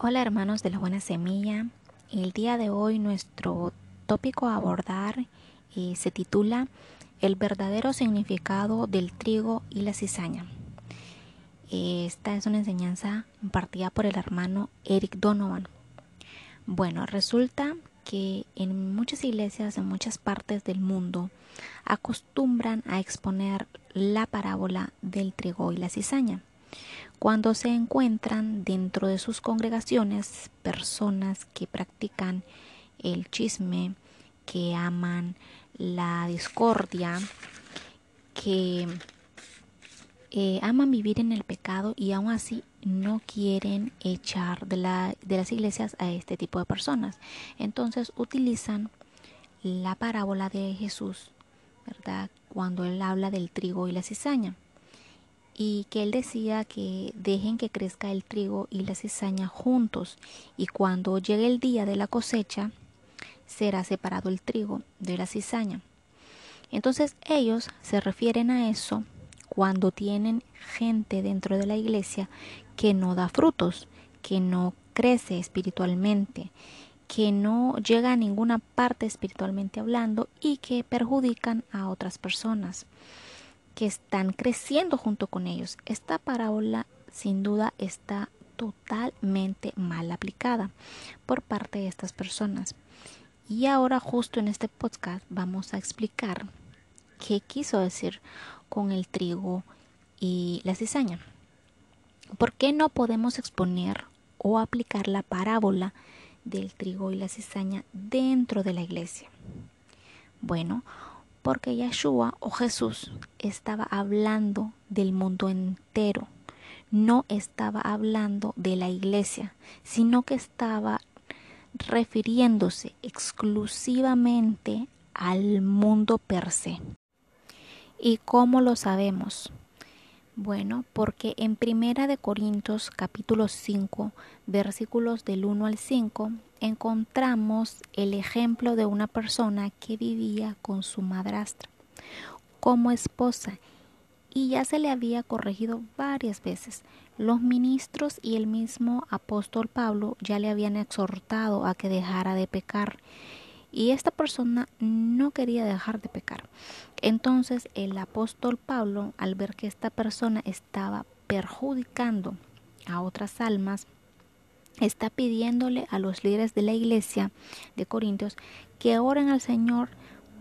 Hola hermanos de la buena semilla. El día de hoy nuestro tópico a abordar eh, se titula El verdadero significado del trigo y la cizaña. Esta es una enseñanza impartida por el hermano Eric Donovan. Bueno, resulta que en muchas iglesias en muchas partes del mundo acostumbran a exponer la parábola del trigo y la cizaña cuando se encuentran dentro de sus congregaciones personas que practican el chisme, que aman la discordia, que eh, aman vivir en el pecado y aún así no quieren echar de, la, de las iglesias a este tipo de personas. Entonces utilizan la parábola de Jesús, ¿verdad? Cuando él habla del trigo y la cizaña y que él decía que dejen que crezca el trigo y la cizaña juntos y cuando llegue el día de la cosecha será separado el trigo de la cizaña. Entonces ellos se refieren a eso cuando tienen gente dentro de la iglesia que no da frutos, que no crece espiritualmente, que no llega a ninguna parte espiritualmente hablando y que perjudican a otras personas que están creciendo junto con ellos. Esta parábola sin duda está totalmente mal aplicada por parte de estas personas. Y ahora justo en este podcast vamos a explicar qué quiso decir con el trigo y la cizaña. ¿Por qué no podemos exponer o aplicar la parábola del trigo y la cizaña dentro de la iglesia? Bueno, porque Yeshua o Jesús estaba hablando del mundo entero, no estaba hablando de la iglesia, sino que estaba refiriéndose exclusivamente al mundo per se. ¿Y cómo lo sabemos? Bueno, porque en Primera de Corintios capítulo 5, versículos del 1 al 5, encontramos el ejemplo de una persona que vivía con su madrastra como esposa y ya se le había corregido varias veces. Los ministros y el mismo apóstol Pablo ya le habían exhortado a que dejara de pecar y esta persona no quería dejar de pecar. Entonces el apóstol Pablo, al ver que esta persona estaba perjudicando a otras almas, está pidiéndole a los líderes de la iglesia de Corintios que oren al Señor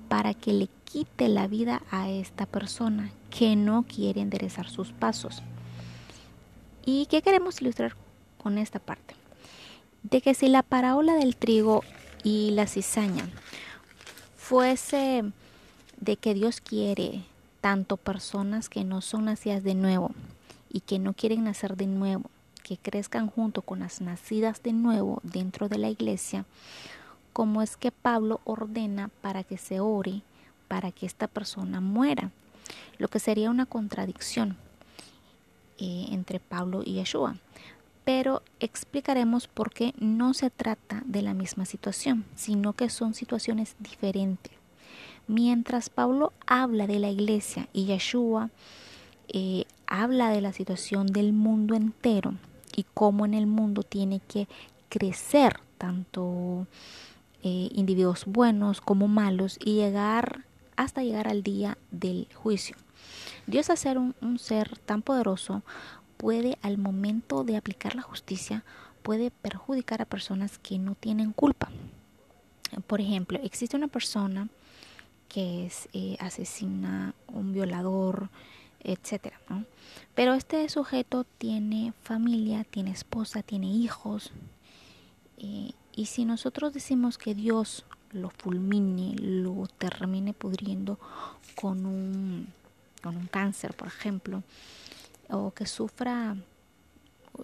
para que le quite la vida a esta persona que no quiere enderezar sus pasos. ¿Y qué queremos ilustrar con esta parte? De que si la parábola del trigo y la cizaña. Fuese de que Dios quiere tanto personas que no son nacidas de nuevo y que no quieren nacer de nuevo, que crezcan junto con las nacidas de nuevo dentro de la iglesia, como es que Pablo ordena para que se ore para que esta persona muera, lo que sería una contradicción eh, entre Pablo y Yeshua pero explicaremos por qué no se trata de la misma situación, sino que son situaciones diferentes. Mientras Pablo habla de la iglesia y Yeshua eh, habla de la situación del mundo entero y cómo en el mundo tiene que crecer tanto eh, individuos buenos como malos y llegar hasta llegar al día del juicio. Dios un, un ser tan poderoso puede al momento de aplicar la justicia puede perjudicar a personas que no tienen culpa. Por ejemplo, existe una persona que es eh, asesina, un violador, etcétera, Pero este sujeto tiene familia, tiene esposa, tiene hijos. Eh, y si nosotros decimos que Dios lo fulmine, lo termine pudriendo con un, con un cáncer, por ejemplo, o que sufra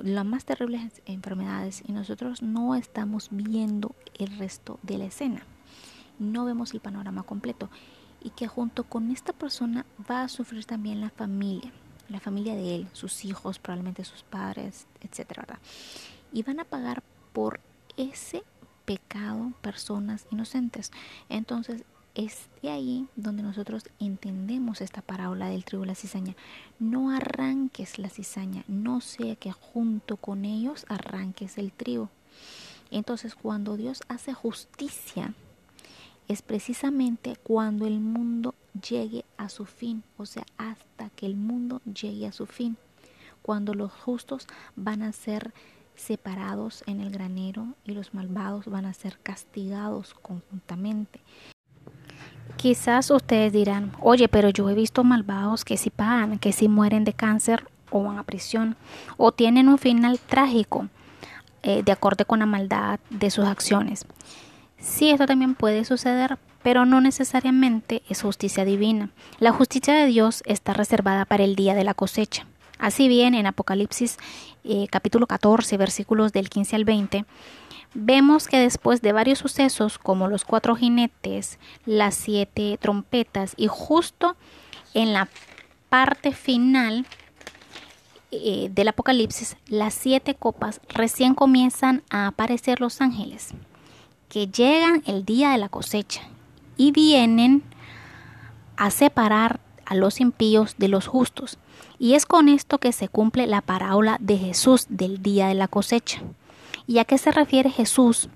las más terribles enfermedades y nosotros no estamos viendo el resto de la escena, no vemos el panorama completo y que junto con esta persona va a sufrir también la familia, la familia de él, sus hijos, probablemente sus padres, etcétera, Y van a pagar por ese pecado personas inocentes. Entonces, es de ahí donde nosotros entendemos esta parábola del trigo y la cizaña. No arranques la cizaña, no sea que junto con ellos arranques el trigo. Entonces, cuando Dios hace justicia, es precisamente cuando el mundo llegue a su fin, o sea, hasta que el mundo llegue a su fin, cuando los justos van a ser separados en el granero y los malvados van a ser castigados conjuntamente. Quizás ustedes dirán, oye, pero yo he visto malvados que si pagan, que si mueren de cáncer o van a prisión, o tienen un final trágico eh, de acuerdo con la maldad de sus acciones. Sí, esto también puede suceder, pero no necesariamente es justicia divina. La justicia de Dios está reservada para el día de la cosecha. Así bien, en Apocalipsis eh, capítulo 14, versículos del 15 al 20, vemos que después de varios sucesos como los cuatro jinetes, las siete trompetas y justo en la parte final eh, del Apocalipsis, las siete copas, recién comienzan a aparecer los ángeles, que llegan el día de la cosecha y vienen a separar a los impíos de los justos. Y es con esto que se cumple la parábola de Jesús del día de la cosecha. ¿Y a qué se refiere Jesús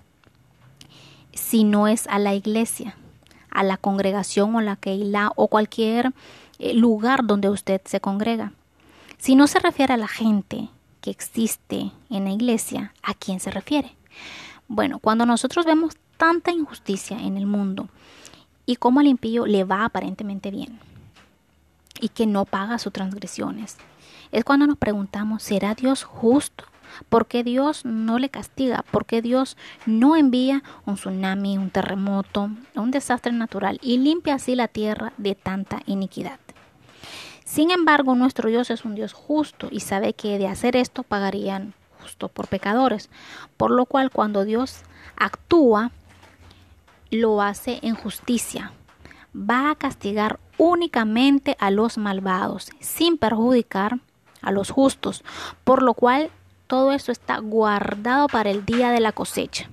si no es a la iglesia, a la congregación o la Keilah o cualquier eh, lugar donde usted se congrega? Si no se refiere a la gente que existe en la iglesia, ¿a quién se refiere? Bueno, cuando nosotros vemos tanta injusticia en el mundo y cómo al impío le va aparentemente bien, y que no paga sus transgresiones. Es cuando nos preguntamos, ¿será Dios justo? ¿Por qué Dios no le castiga? ¿Por qué Dios no envía un tsunami, un terremoto, un desastre natural y limpia así la tierra de tanta iniquidad? Sin embargo, nuestro Dios es un Dios justo y sabe que de hacer esto pagarían justo por pecadores, por lo cual cuando Dios actúa, lo hace en justicia, va a castigar únicamente a los malvados, sin perjudicar a los justos, por lo cual todo esto está guardado para el día de la cosecha.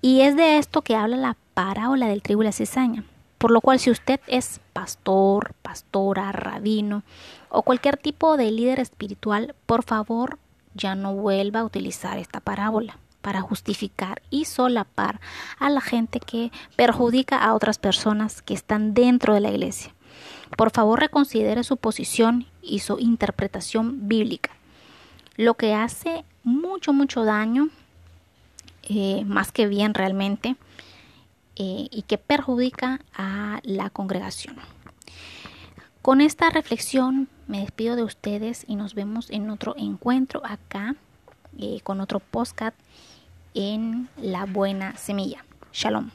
Y es de esto que habla la parábola del trigo y la cizaña. Por lo cual si usted es pastor, pastora, rabino o cualquier tipo de líder espiritual, por favor ya no vuelva a utilizar esta parábola para justificar y solapar a la gente que perjudica a otras personas que están dentro de la iglesia. Por favor, reconsidere su posición y su interpretación bíblica. Lo que hace mucho, mucho daño, eh, más que bien realmente, eh, y que perjudica a la congregación. Con esta reflexión me despido de ustedes y nos vemos en otro encuentro acá eh, con otro podcast en la buena semilla. Shalom.